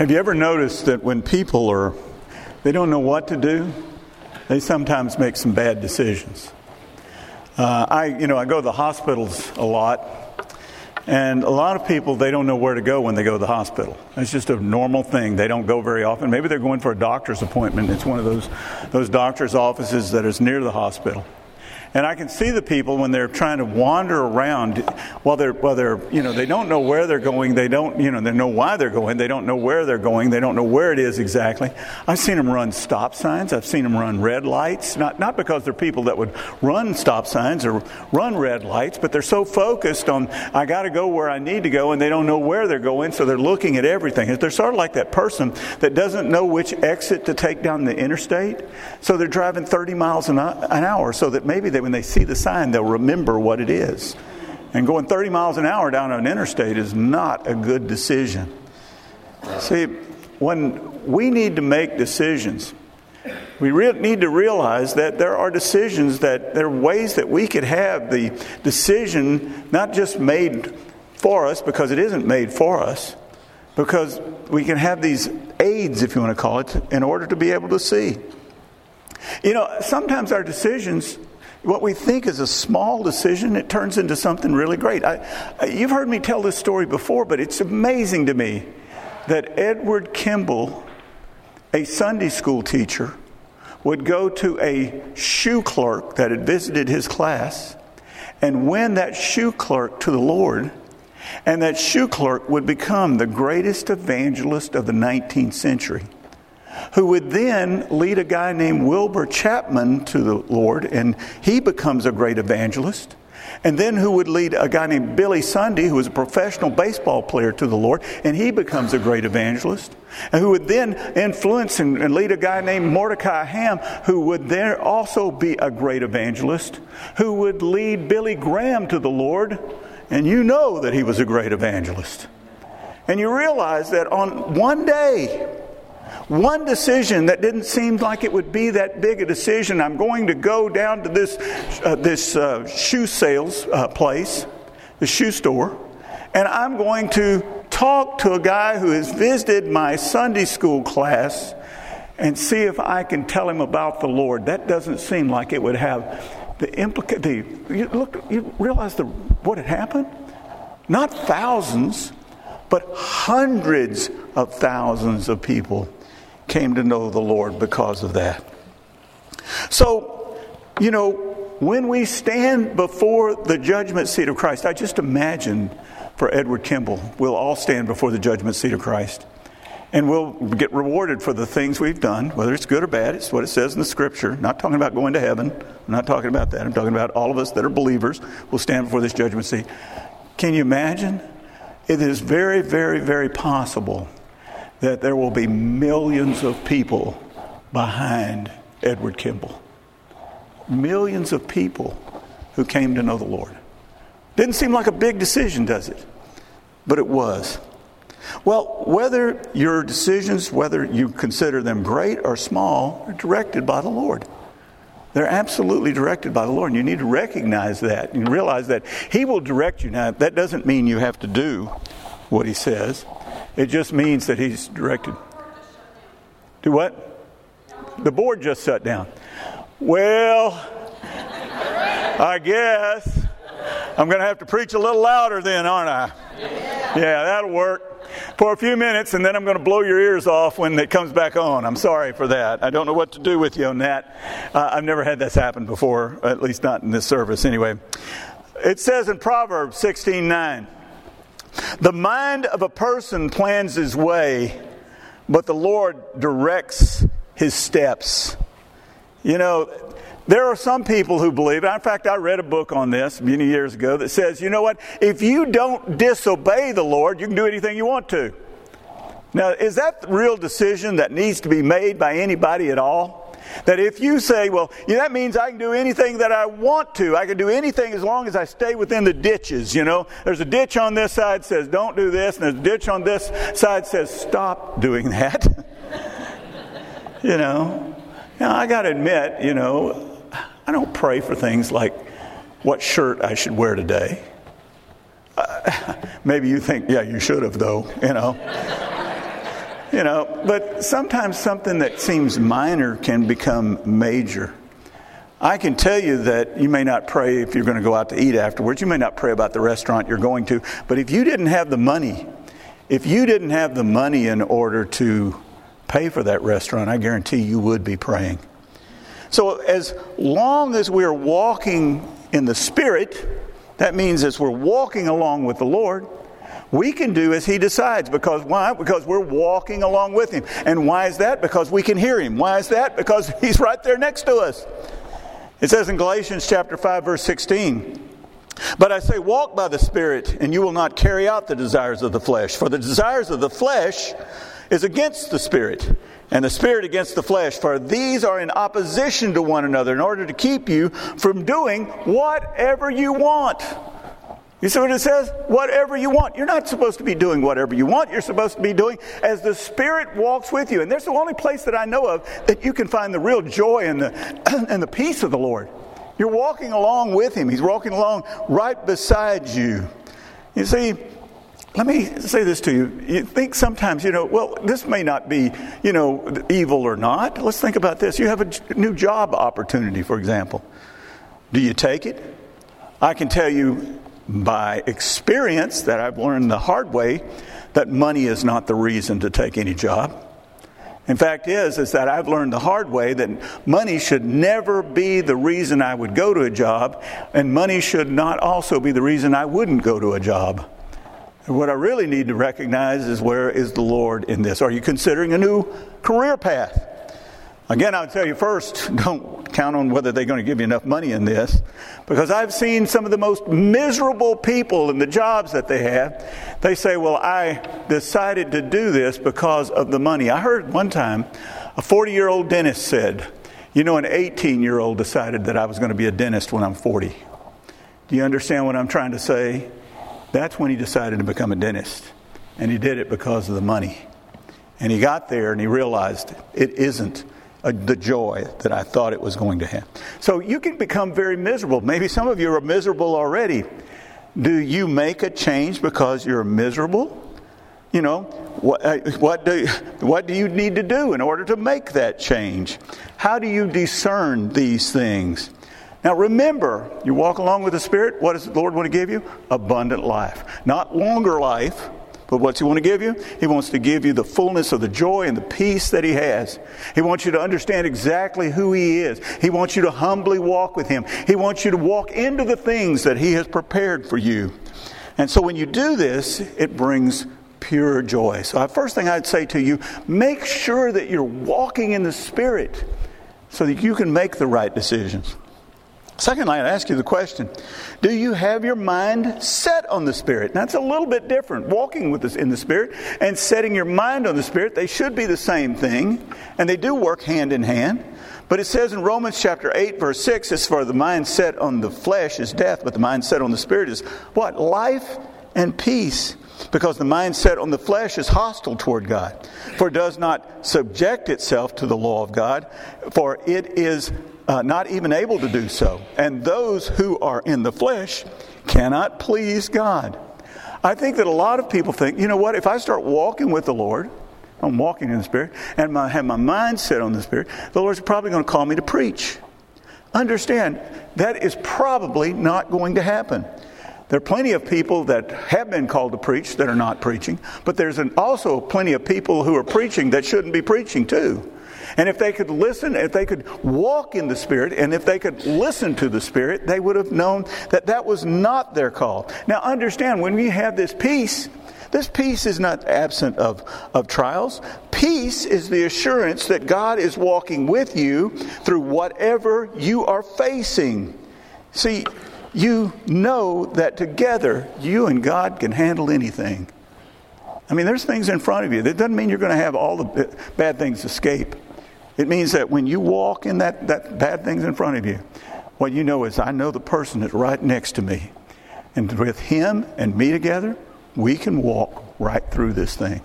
Have you ever noticed that when people are, they don't know what to do, they sometimes make some bad decisions. Uh, I, you know, I go to the hospitals a lot, and a lot of people they don't know where to go when they go to the hospital. It's just a normal thing. They don't go very often. Maybe they're going for a doctor's appointment. It's one of those those doctor's offices that is near the hospital. And I can see the people when they're trying to wander around while they're, while they're, you know, they don't know where they're going. They don't, you know, they know why they're going. They don't know where they're going. They don't know where it is exactly. I've seen them run stop signs. I've seen them run red lights. Not, not because they're people that would run stop signs or run red lights, but they're so focused on, I got to go where I need to go, and they don't know where they're going, so they're looking at everything. They're sort of like that person that doesn't know which exit to take down the interstate. So they're driving 30 miles an hour so that maybe they when they see the sign, they'll remember what it is. And going 30 miles an hour down an interstate is not a good decision. See, when we need to make decisions, we re- need to realize that there are decisions that there are ways that we could have the decision not just made for us because it isn't made for us, because we can have these aids, if you want to call it, in order to be able to see. You know, sometimes our decisions what we think is a small decision, it turns into something really great. I, you've heard me tell this story before, but it's amazing to me that Edward Kimball, a Sunday school teacher, would go to a shoe clerk that had visited his class and win that shoe clerk to the Lord. And that shoe clerk would become the greatest evangelist of the 19th century who would then lead a guy named Wilbur Chapman to the Lord, and he becomes a great evangelist. And then who would lead a guy named Billy Sunday, who was a professional baseball player, to the Lord, and he becomes a great evangelist. And who would then influence and, and lead a guy named Mordecai Ham, who would then also be a great evangelist, who would lead Billy Graham to the Lord, and you know that he was a great evangelist. And you realize that on one day, one decision that didn't seem like it would be that big a decision. I'm going to go down to this, uh, this uh, shoe sales uh, place, the shoe store, and I'm going to talk to a guy who has visited my Sunday school class and see if I can tell him about the Lord. That doesn't seem like it would have the implica- the you look you realize the what had happened? Not thousands, but hundreds of thousands of people came to know the Lord because of that. So, you know, when we stand before the judgment seat of Christ, I just imagine for Edward Kimball, we'll all stand before the judgment seat of Christ. And we'll get rewarded for the things we've done, whether it's good or bad. It's what it says in the scripture. I'm not talking about going to heaven. I'm not talking about that. I'm talking about all of us that are believers will stand before this judgment seat. Can you imagine? It is very, very, very possible that there will be millions of people behind Edward Kimball. Millions of people who came to know the Lord. Didn't seem like a big decision, does it? But it was. Well, whether your decisions, whether you consider them great or small, are directed by the Lord. They're absolutely directed by the Lord, and you need to recognize that and realize that He will direct you. Now, that doesn't mean you have to do what He says, it just means that he's directed. Do what? The board just shut down. Well, I guess I'm going to have to preach a little louder then, aren't I? Yeah, that'll work for a few minutes, and then I'm going to blow your ears off when it comes back on. I'm sorry for that. I don't know what to do with you on that. Uh, I've never had this happen before, at least not in this service anyway. It says in Proverbs 16 9. The mind of a person plans his way, but the Lord directs his steps. You know, there are some people who believe, in fact, I read a book on this many years ago that says, you know what? If you don't disobey the Lord, you can do anything you want to. Now, is that the real decision that needs to be made by anybody at all? That if you say, well, that means I can do anything that I want to. I can do anything as long as I stay within the ditches, you know. There's a ditch on this side says don't do this, and there's a ditch on this side says stop doing that. you know. Now I gotta admit, you know, I don't pray for things like what shirt I should wear today. Uh, maybe you think, yeah, you should have though, you know. You know, but sometimes something that seems minor can become major. I can tell you that you may not pray if you're going to go out to eat afterwards. You may not pray about the restaurant you're going to. But if you didn't have the money, if you didn't have the money in order to pay for that restaurant, I guarantee you would be praying. So, as long as we're walking in the Spirit, that means as we're walking along with the Lord, we can do as He decides. Because why? Because we're walking along with Him. And why is that? Because we can hear Him. Why is that? Because He's right there next to us. It says in Galatians chapter 5, verse 16, but I say, walk by the Spirit, and you will not carry out the desires of the flesh. For the desires of the flesh is against the Spirit, and the Spirit against the flesh. For these are in opposition to one another in order to keep you from doing whatever you want. You see what it says? Whatever you want. You're not supposed to be doing whatever you want. You're supposed to be doing as the Spirit walks with you. And there's the only place that I know of that you can find the real joy and the, and the peace of the Lord. You're walking along with Him, He's walking along right beside you. You see, let me say this to you. You think sometimes, you know, well, this may not be, you know, evil or not. Let's think about this. You have a new job opportunity, for example. Do you take it? I can tell you by experience that I've learned the hard way that money is not the reason to take any job. In fact, is is that I've learned the hard way that money should never be the reason I would go to a job, and money should not also be the reason I wouldn't go to a job. And what I really need to recognize is where is the Lord in this? Are you considering a new career path? Again, I'll tell you first, don't count on whether they're going to give you enough money in this, because I've seen some of the most miserable people in the jobs that they have. They say, Well, I decided to do this because of the money. I heard one time a 40 year old dentist said, You know, an 18 year old decided that I was going to be a dentist when I'm 40. Do you understand what I'm trying to say? That's when he decided to become a dentist. And he did it because of the money. And he got there and he realized it isn't uh, the joy that I thought it was going to have. So you can become very miserable. Maybe some of you are miserable already. Do you make a change because you're miserable? You know, what, uh, what, do, what do you need to do in order to make that change? How do you discern these things? Now remember, you walk along with the Spirit, what does the Lord want to give you? Abundant life. Not longer life, but what's He want to give you? He wants to give you the fullness of the joy and the peace that He has. He wants you to understand exactly who He is. He wants you to humbly walk with Him. He wants you to walk into the things that He has prepared for you. And so when you do this, it brings pure joy. So, the first thing I'd say to you make sure that you're walking in the Spirit so that you can make the right decisions. Secondly, I'd ask you the question Do you have your mind set on the Spirit? That's a little bit different. Walking with us in the Spirit and setting your mind on the Spirit, they should be the same thing, and they do work hand in hand. But it says in Romans chapter 8, verse 6, it's for the mind set on the flesh is death, but the mind set on the Spirit is what? Life and peace. Because the mind set on the flesh is hostile toward God, for it does not subject itself to the law of God, for it is uh, not even able to do so. And those who are in the flesh cannot please God. I think that a lot of people think, you know what, if I start walking with the Lord, I'm walking in the Spirit, and I have my mind set on the Spirit, the Lord's probably going to call me to preach. Understand, that is probably not going to happen. There are plenty of people that have been called to preach that are not preaching, but there's an, also plenty of people who are preaching that shouldn't be preaching too. And if they could listen, if they could walk in the Spirit, and if they could listen to the Spirit, they would have known that that was not their call. Now, understand, when we have this peace, this peace is not absent of, of trials. Peace is the assurance that God is walking with you through whatever you are facing. See, you know that together you and God can handle anything. I mean, there's things in front of you. That doesn't mean you're going to have all the bad things escape. It means that when you walk in that, that bad things in front of you, what you know is I know the person that's right next to me. And with him and me together, we can walk right through this thing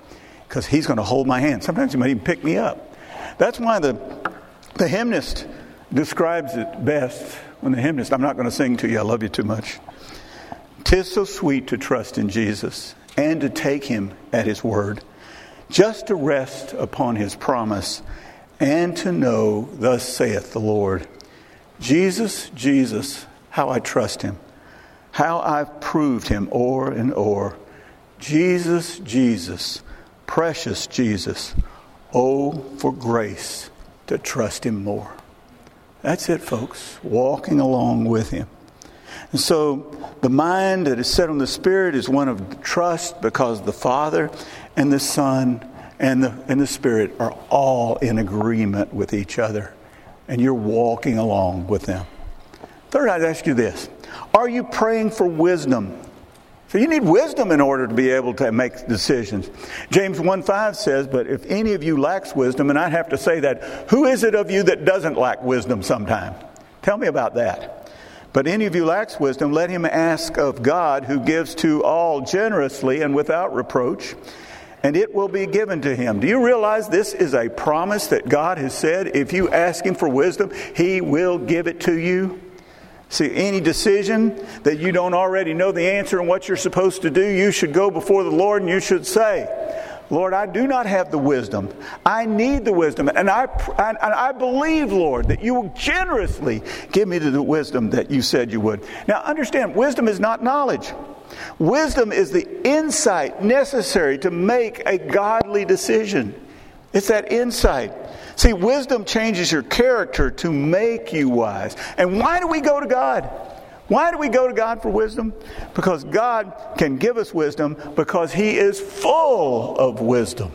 because he's going to hold my hand. Sometimes he might even pick me up. That's why the, the hymnist describes it best when the hymnist, I'm not going to sing to you, I love you too much. Tis so sweet to trust in Jesus and to take him at his word just to rest upon his promise and to know, thus saith the Lord, Jesus, Jesus, how I trust him, how I've proved him o'er and o'er. Jesus, Jesus, precious Jesus, oh, for grace to trust him more. That's it, folks, walking along with him. And so the mind that is set on the Spirit is one of trust because the Father and the Son and the, and the Spirit are all in agreement with each other. And you're walking along with them. Third, I'd ask you this Are you praying for wisdom? So you need wisdom in order to be able to make decisions. James 1 5 says, But if any of you lacks wisdom, and I have to say that, who is it of you that doesn't lack wisdom sometime? Tell me about that. But any of you lacks wisdom, let him ask of God, who gives to all generously and without reproach, and it will be given to him. Do you realize this is a promise that God has said? If you ask him for wisdom, he will give it to you. See, any decision that you don't already know the answer and what you're supposed to do, you should go before the Lord and you should say, Lord, I do not have the wisdom. I need the wisdom. And I, and I believe, Lord, that you will generously give me the wisdom that you said you would. Now, understand, wisdom is not knowledge. Wisdom is the insight necessary to make a godly decision. It's that insight. See, wisdom changes your character to make you wise. And why do we go to God? Why do we go to God for wisdom? Because God can give us wisdom because He is full of wisdom.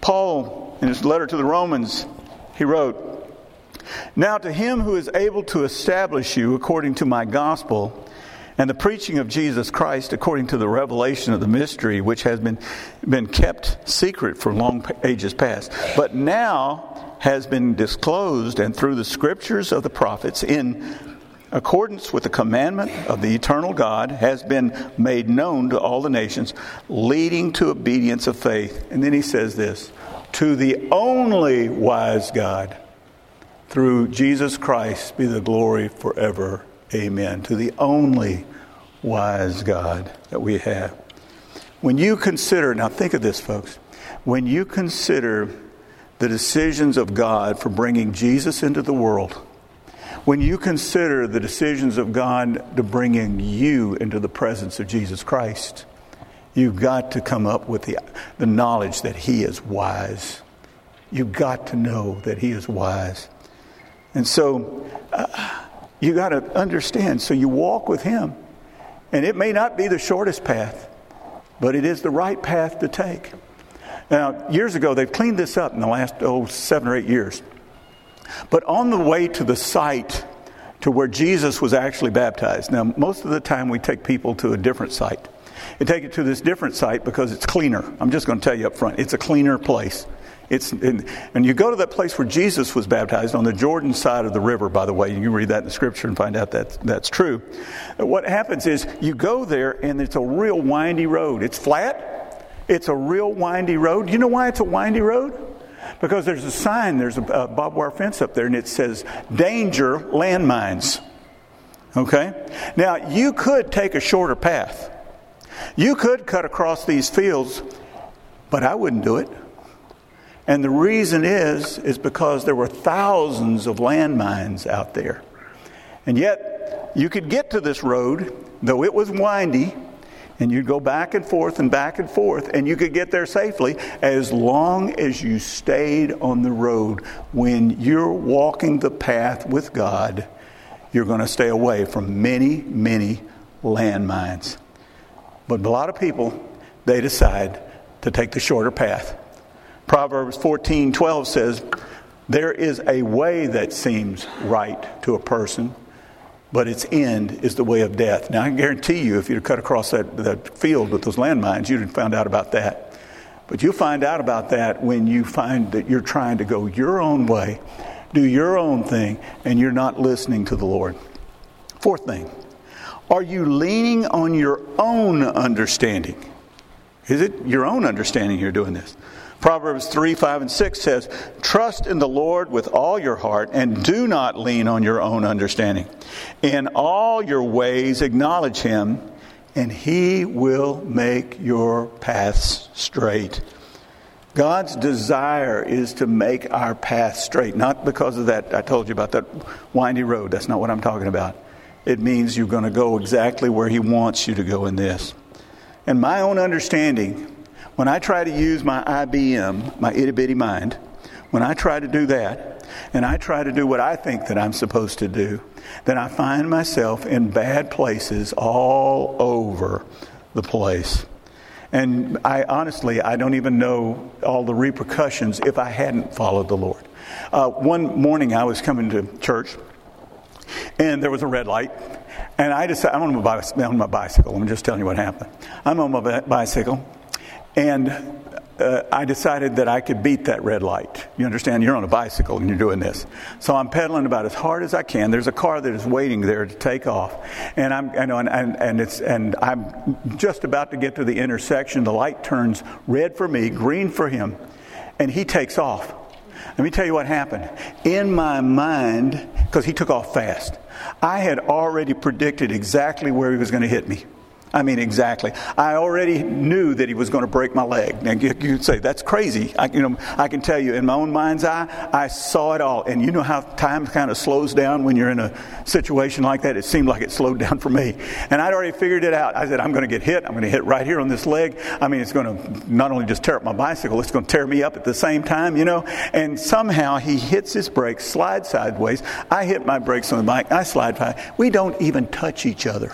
Paul, in his letter to the Romans, he wrote, Now to him who is able to establish you according to my gospel and the preaching of Jesus Christ according to the revelation of the mystery which has been, been kept secret for long ages past, but now has been disclosed and through the scriptures of the prophets in accordance with the commandment of the eternal God, has been made known to all the nations, leading to obedience of faith. And then he says this to the only wise God, through Jesus Christ, be the glory forever. Amen. To the only wise God that we have. When you consider, now think of this, folks, when you consider the decisions of God for bringing Jesus into the world, when you consider the decisions of God to bringing you into the presence of Jesus Christ, you've got to come up with the, the knowledge that He is wise. You've got to know that He is wise. And so uh, you got to understand. So you walk with Him. And it may not be the shortest path, but it is the right path to take. Now, years ago, they've cleaned this up in the last, oh, seven or eight years. But on the way to the site to where Jesus was actually baptized, now most of the time we take people to a different site. And take it to this different site because it's cleaner. I'm just going to tell you up front, it's a cleaner place. It's, and, and you go to that place where Jesus was baptized on the Jordan side of the river, by the way. You can read that in the scripture and find out that that's true. What happens is you go there and it's a real windy road. It's flat, it's a real windy road. You know why it's a windy road? Because there's a sign, there's a, a barbed wire fence up there, and it says, Danger landmines. Okay? Now, you could take a shorter path. You could cut across these fields, but I wouldn't do it. And the reason is, is because there were thousands of landmines out there. And yet, you could get to this road, though it was windy, and you'd go back and forth and back and forth, and you could get there safely as long as you stayed on the road. When you're walking the path with God, you're going to stay away from many, many landmines. But a lot of people, they decide to take the shorter path. Proverbs 14 12 says, There is a way that seems right to a person, but its end is the way of death. Now, I guarantee you, if you'd cut across that, that field with those landmines, you'd have found out about that. But you'll find out about that when you find that you're trying to go your own way, do your own thing, and you're not listening to the Lord. Fourth thing, are you leaning on your own understanding? Is it your own understanding you're doing this? Proverbs 3, 5, and 6 says, Trust in the Lord with all your heart and do not lean on your own understanding. In all your ways acknowledge him, and he will make your paths straight. God's desire is to make our path straight, not because of that. I told you about that windy road. That's not what I'm talking about. It means you're going to go exactly where He wants you to go in this. And my own understanding, when I try to use my IBM, my itty bitty mind, when I try to do that, and I try to do what I think that I'm supposed to do, then I find myself in bad places all over the place. And I honestly, I don't even know all the repercussions if I hadn't followed the Lord. Uh, one morning I was coming to church, and there was a red light. And I decided, I'm on my, on my bicycle. I'm just telling you what happened. I'm on my bicycle, and uh, I decided that I could beat that red light. You understand? You're on a bicycle and you're doing this. So I'm pedaling about as hard as I can. There's a car that is waiting there to take off, and I'm and, and, and it's and I'm just about to get to the intersection. The light turns red for me, green for him, and he takes off. Let me tell you what happened. In my mind, because he took off fast, I had already predicted exactly where he was going to hit me. I mean, exactly. I already knew that he was going to break my leg. Now, you, could say, that's crazy. I, you know, I can tell you, in my own mind's eye, I saw it all. And you know how time kind of slows down when you're in a situation like that? It seemed like it slowed down for me. And I'd already figured it out. I said, I'm going to get hit. I'm going to hit right here on this leg. I mean, it's going to not only just tear up my bicycle, it's going to tear me up at the same time, you know? And somehow he hits his brakes, slides sideways. I hit my brakes on the bike. I slide by. We don't even touch each other.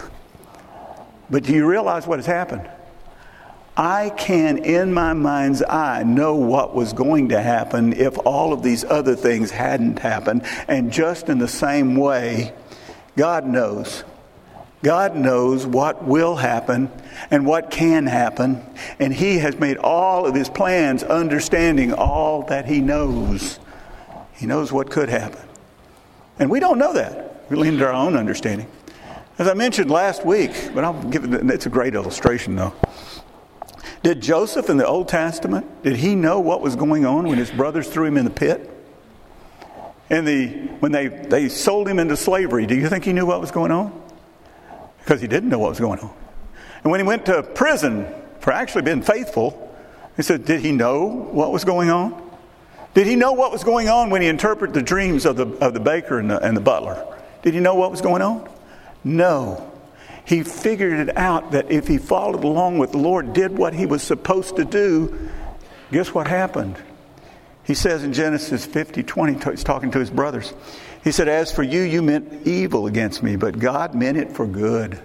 But do you realize what has happened? I can, in my mind's eye, know what was going to happen if all of these other things hadn't happened. And just in the same way, God knows. God knows what will happen and what can happen. And He has made all of His plans understanding all that He knows. He knows what could happen. And we don't know that. We lean to our own understanding. As I mentioned last week, but I'll give it, it's a great illustration though. Did Joseph in the Old Testament, did he know what was going on when his brothers threw him in the pit? And the, when they, they sold him into slavery, do you think he knew what was going on? Because he didn't know what was going on. And when he went to prison for actually being faithful, he said, did he know what was going on? Did he know what was going on when he interpreted the dreams of the, of the baker and the, and the butler? Did he know what was going on? No. He figured it out that if he followed along with the Lord, did what he was supposed to do, guess what happened? He says in Genesis 50 20, he's talking to his brothers. He said, As for you, you meant evil against me, but God meant it for good.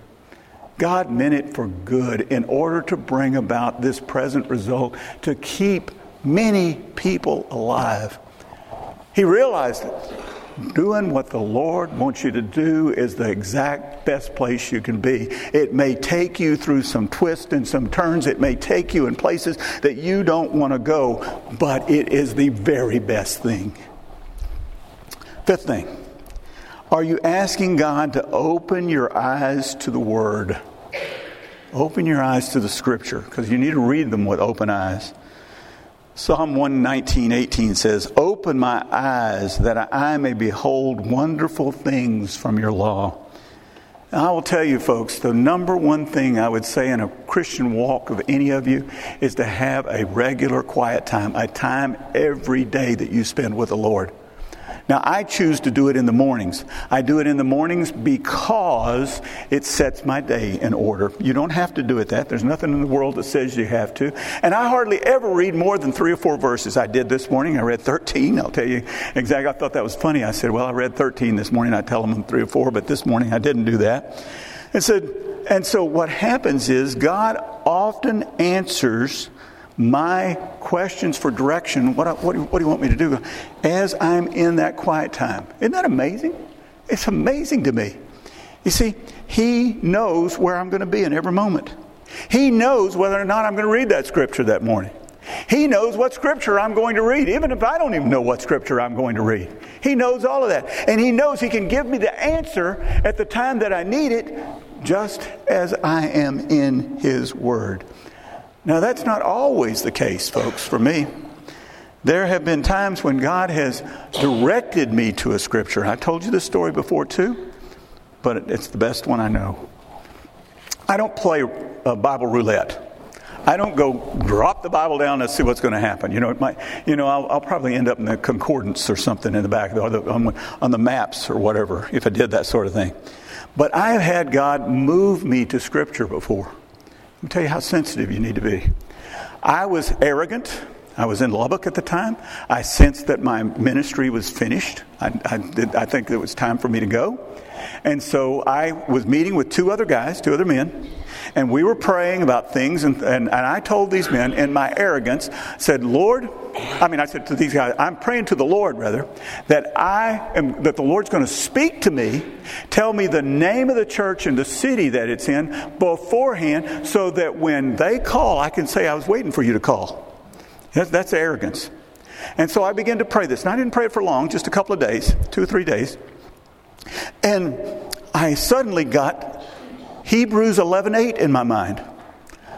God meant it for good in order to bring about this present result, to keep many people alive. He realized it doing what the Lord wants you to do is the exact best place you can be. It may take you through some twists and some turns. It may take you in places that you don't want to go, but it is the very best thing. Fifth thing are you asking God to open your eyes to the Word? Open your eyes to the Scripture because you need to read them with open eyes. Psalm 119, 18 says, Open my eyes that I may behold wonderful things from your law. I will tell you, folks, the number one thing I would say in a Christian walk of any of you is to have a regular quiet time, a time every day that you spend with the Lord. Now, I choose to do it in the mornings. I do it in the mornings because it sets my day in order. You don't have to do it that. There's nothing in the world that says you have to. And I hardly ever read more than three or four verses. I did this morning. I read 13. I'll tell you exactly. I thought that was funny. I said, well, I read 13 this morning. I tell them three or four, but this morning I didn't do that. And said, and so what happens is God often answers my questions for direction, what, what, what do you want me to do, as I'm in that quiet time. Isn't that amazing? It's amazing to me. You see, He knows where I'm going to be in every moment. He knows whether or not I'm going to read that scripture that morning. He knows what scripture I'm going to read, even if I don't even know what scripture I'm going to read. He knows all of that. And He knows He can give me the answer at the time that I need it, just as I am in His Word. Now, that's not always the case, folks, for me. There have been times when God has directed me to a scripture. I told you this story before, too, but it's the best one I know. I don't play uh, Bible roulette. I don't go drop the Bible down and see what's going to happen. You know, it might, you know, I'll, I'll probably end up in the concordance or something in the back or the, on, on the maps or whatever if I did that sort of thing. But I have had God move me to Scripture before. Let me tell you how sensitive you need to be. I was arrogant. I was in Lubbock at the time. I sensed that my ministry was finished. I, I, did, I think it was time for me to go. And so I was meeting with two other guys, two other men, and we were praying about things. And, and, and I told these men, in my arrogance, said, Lord, I mean, I said to these guys, I'm praying to the Lord, rather, that I am, that the Lord's going to speak to me, tell me the name of the church and the city that it's in beforehand, so that when they call, I can say, I was waiting for you to call. That's, that's arrogance. And so I began to pray this. And I didn't pray it for long, just a couple of days, two or three days. And I suddenly got Hebrews 11:8 in my mind.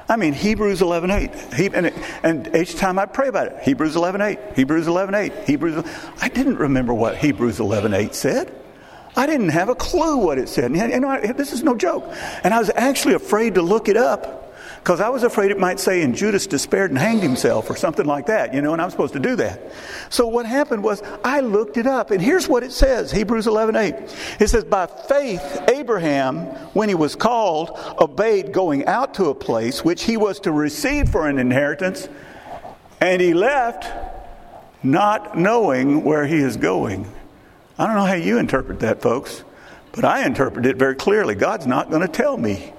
I mean, Hebrews 11:8. He, and, and each time I pray about it, Hebrews 11:8, Hebrews 11:8, Hebrews. I didn't remember what Hebrews 11:8 said. I didn't have a clue what it said. And you know, this is no joke. And I was actually afraid to look it up because I was afraid it might say, and Judas despaired and hanged himself or something like that, you know, and I'm supposed to do that. So what happened was I looked it up, and here's what it says Hebrews 11 8. It says, By faith, Abraham, when he was called, obeyed going out to a place which he was to receive for an inheritance, and he left not knowing where he is going. I don't know how you interpret that, folks, but I interpret it very clearly. God's not going to tell me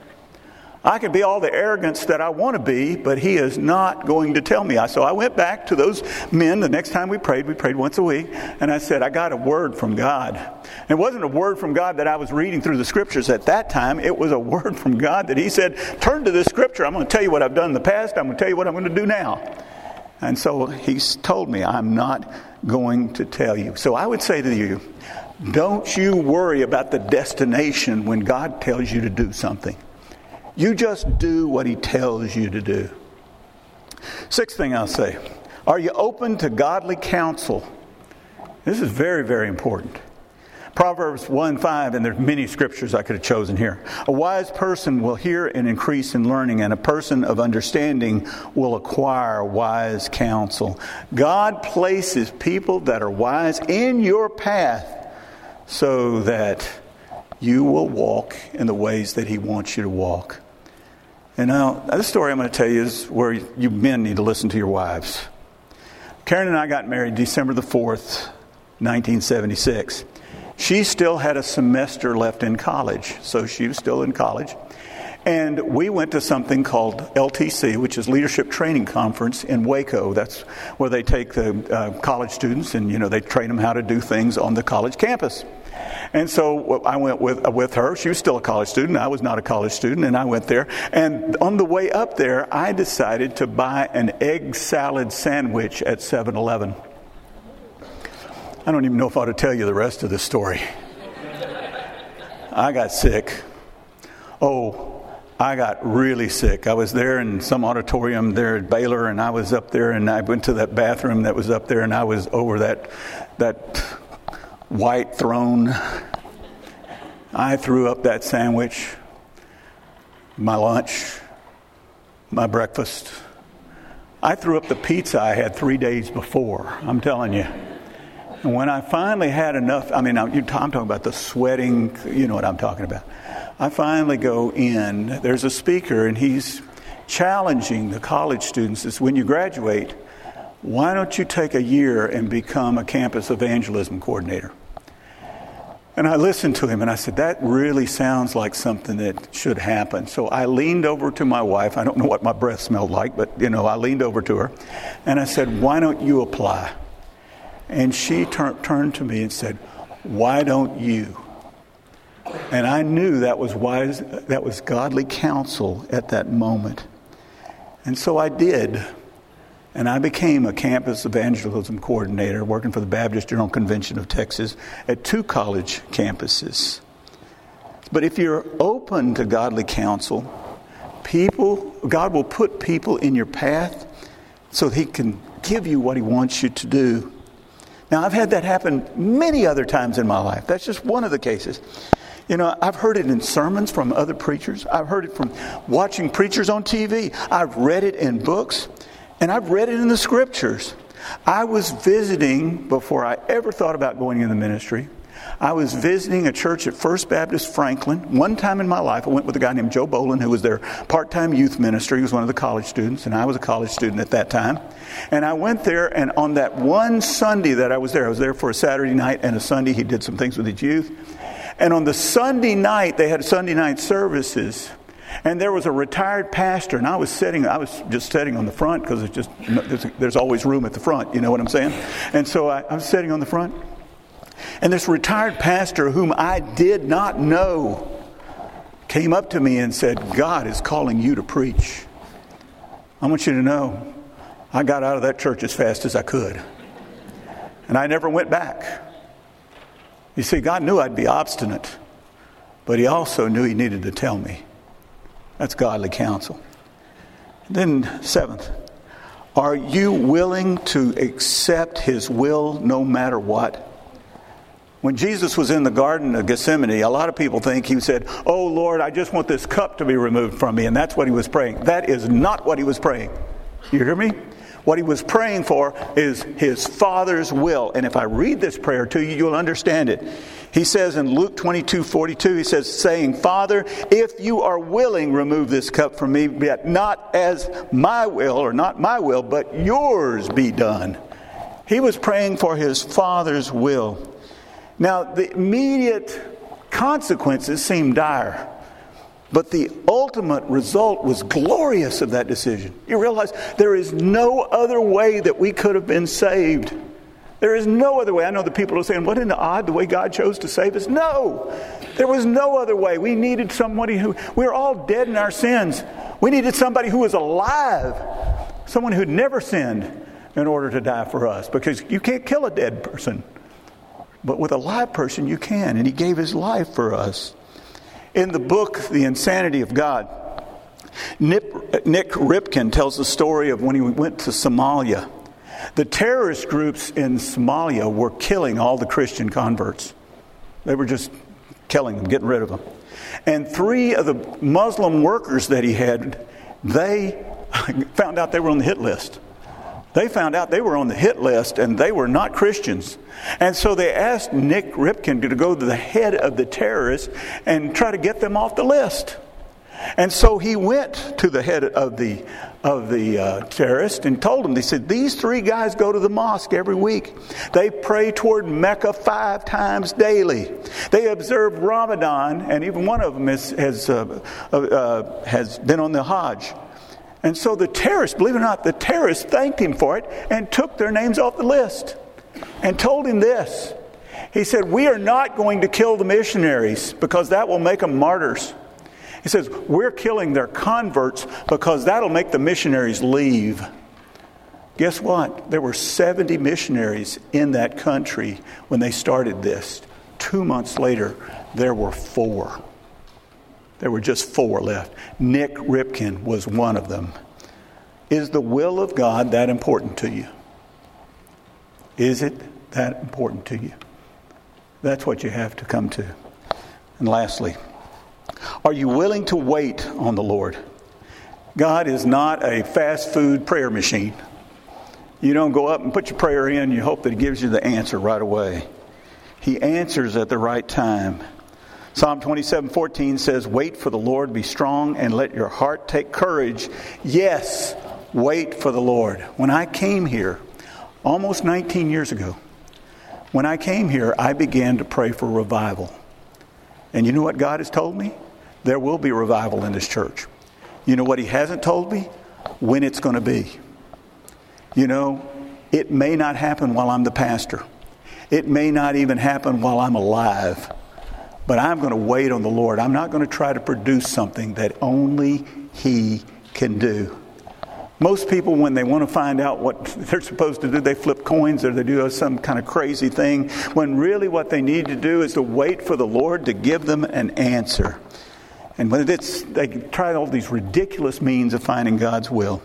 I can be all the arrogance that I want to be, but he is not going to tell me. So I went back to those men the next time we prayed. We prayed once a week. And I said, I got a word from God. It wasn't a word from God that I was reading through the scriptures at that time. It was a word from God that he said, Turn to this scripture. I'm going to tell you what I've done in the past. I'm going to tell you what I'm going to do now. And so he's told me, I'm not going to tell you. So I would say to you, don't you worry about the destination when God tells you to do something. You just do what he tells you to do. Sixth thing I'll say are you open to godly counsel? This is very, very important. Proverbs 1 5, and there's many scriptures I could have chosen here. A wise person will hear and increase in learning, and a person of understanding will acquire wise counsel. God places people that are wise in your path so that you will walk in the ways that He wants you to walk. And now, this story I'm going to tell you is where you men need to listen to your wives. Karen and I got married December the 4th, 1976. She still had a semester left in college, so she was still in college. And we went to something called LTC, which is Leadership Training Conference in Waco. That's where they take the uh, college students and, you know, they train them how to do things on the college campus. And so I went with, uh, with her. She was still a college student. I was not a college student, and I went there. And on the way up there, I decided to buy an egg salad sandwich at 7 Eleven. I don't even know if I ought to tell you the rest of the story. I got sick. Oh, I got really sick. I was there in some auditorium there at Baylor, and I was up there, and I went to that bathroom that was up there, and I was over that that white throne. I threw up that sandwich, my lunch, my breakfast. I threw up the pizza I had three days before. I'm telling you. And when I finally had enough, I mean, I'm talking about the sweating, you know what I'm talking about. I finally go in. There's a speaker, and he's challenging the college students. Is when you graduate, why don't you take a year and become a campus evangelism coordinator? And I listened to him and I said, That really sounds like something that should happen. So I leaned over to my wife. I don't know what my breath smelled like, but you know, I leaned over to her and I said, Why don't you apply? And she tur- turned to me and said, Why don't you? And I knew that was wise, that was godly counsel at that moment. And so I did. And I became a campus evangelism coordinator working for the Baptist General Convention of Texas at two college campuses. But if you're open to godly counsel, people, God will put people in your path so He can give you what He wants you to do. Now, I've had that happen many other times in my life. That's just one of the cases. You know, I've heard it in sermons from other preachers. I've heard it from watching preachers on TV. I've read it in books, and I've read it in the scriptures. I was visiting before I ever thought about going in the ministry. I was visiting a church at First Baptist Franklin. One time in my life, I went with a guy named Joe Bolin, who was their part time youth minister. He was one of the college students, and I was a college student at that time. And I went there, and on that one Sunday that I was there, I was there for a Saturday night and a Sunday. He did some things with his youth. And on the Sunday night, they had Sunday night services. And there was a retired pastor, and I was sitting, I was just sitting on the front because there's, there's, always room at the front, you know what I'm saying? And so I, I was sitting on the front. And this retired pastor, whom I did not know, came up to me and said, God is calling you to preach. I want you to know, I got out of that church as fast as I could. And I never went back. You see, God knew I'd be obstinate, but He also knew He needed to tell me. That's godly counsel. Then, seventh, are you willing to accept His will no matter what? When Jesus was in the Garden of Gethsemane, a lot of people think he said, Oh Lord, I just want this cup to be removed from me. And that's what he was praying. That is not what he was praying. You hear me? What he was praying for is his Father's will. And if I read this prayer to you, you'll understand it. He says in Luke 22 42, he says, saying, Father, if you are willing, remove this cup from me, yet not as my will, or not my will, but yours be done. He was praying for his Father's will. Now, the immediate consequences seem dire. But the ultimate result was glorious of that decision. You realize there is no other way that we could have been saved. There is no other way. I know the people are saying, What in the odd the way God chose to save us? No, there was no other way. We needed somebody who, We're all dead in our sins. We needed somebody who was alive, someone who'd never sinned in order to die for us because you can't kill a dead person. But with a live person, you can. And He gave His life for us. In the book, The Insanity of God, Nick, Ripken tells the story of when he went to Somalia. The terrorist groups in Somalia were killing all the Christian converts. They were just killing them, getting rid of them. And three of the Muslim workers that he had, they found out they were on the hit list. They found out they were on the hit list and they were not Christians. And so they asked Nick Ripken to go to the head of the terrorists and try to get them off the list. And so he went to the head of the of the uh, terrorist and told him. They said these three guys go to the mosque every week. They pray toward Mecca five times daily. They observe Ramadan, and even one of them has has, uh, uh, uh has been on the Hajj. And so the terrorists, believe it or not, the terrorists thanked him for it and took their names off the list and told him this. He said, We are not going to kill the missionaries because that will make them martyrs. He says, We're killing their converts because that'll make the missionaries leave. Guess what? There were 70 missionaries in that country when they started this. Two months later, there were four. There were just four left. Nick Ripken was one of them. Is the will of God that important to you? Is it that important to you? That's what you have to come to. And lastly, are you willing to wait on the Lord? God is not a fast food prayer machine. You don't go up and put your prayer in, you hope that He gives you the answer right away. He answers at the right time. Psalm 27 14 says, Wait for the Lord, be strong, and let your heart take courage. Yes, wait for the Lord. When I came here, almost 19 years ago, when I came here, I began to pray for revival. And you know what God has told me? There will be revival in this church. You know what He hasn't told me? When it's going to be. You know, it may not happen while I'm the pastor, it may not even happen while I'm alive. But I'm going to wait on the Lord. I'm not going to try to produce something that only He can do. Most people, when they want to find out what they're supposed to do, they flip coins or they do some kind of crazy thing, when really what they need to do is to wait for the Lord to give them an answer. And when it's, they try all these ridiculous means of finding God's will.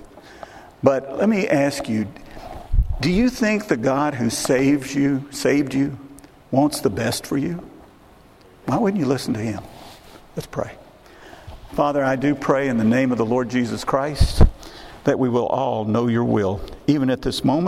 But let me ask you do you think the God who saves you, saved you, wants the best for you? Why wouldn't you listen to him? Let's pray. Father, I do pray in the name of the Lord Jesus Christ that we will all know your will, even at this moment.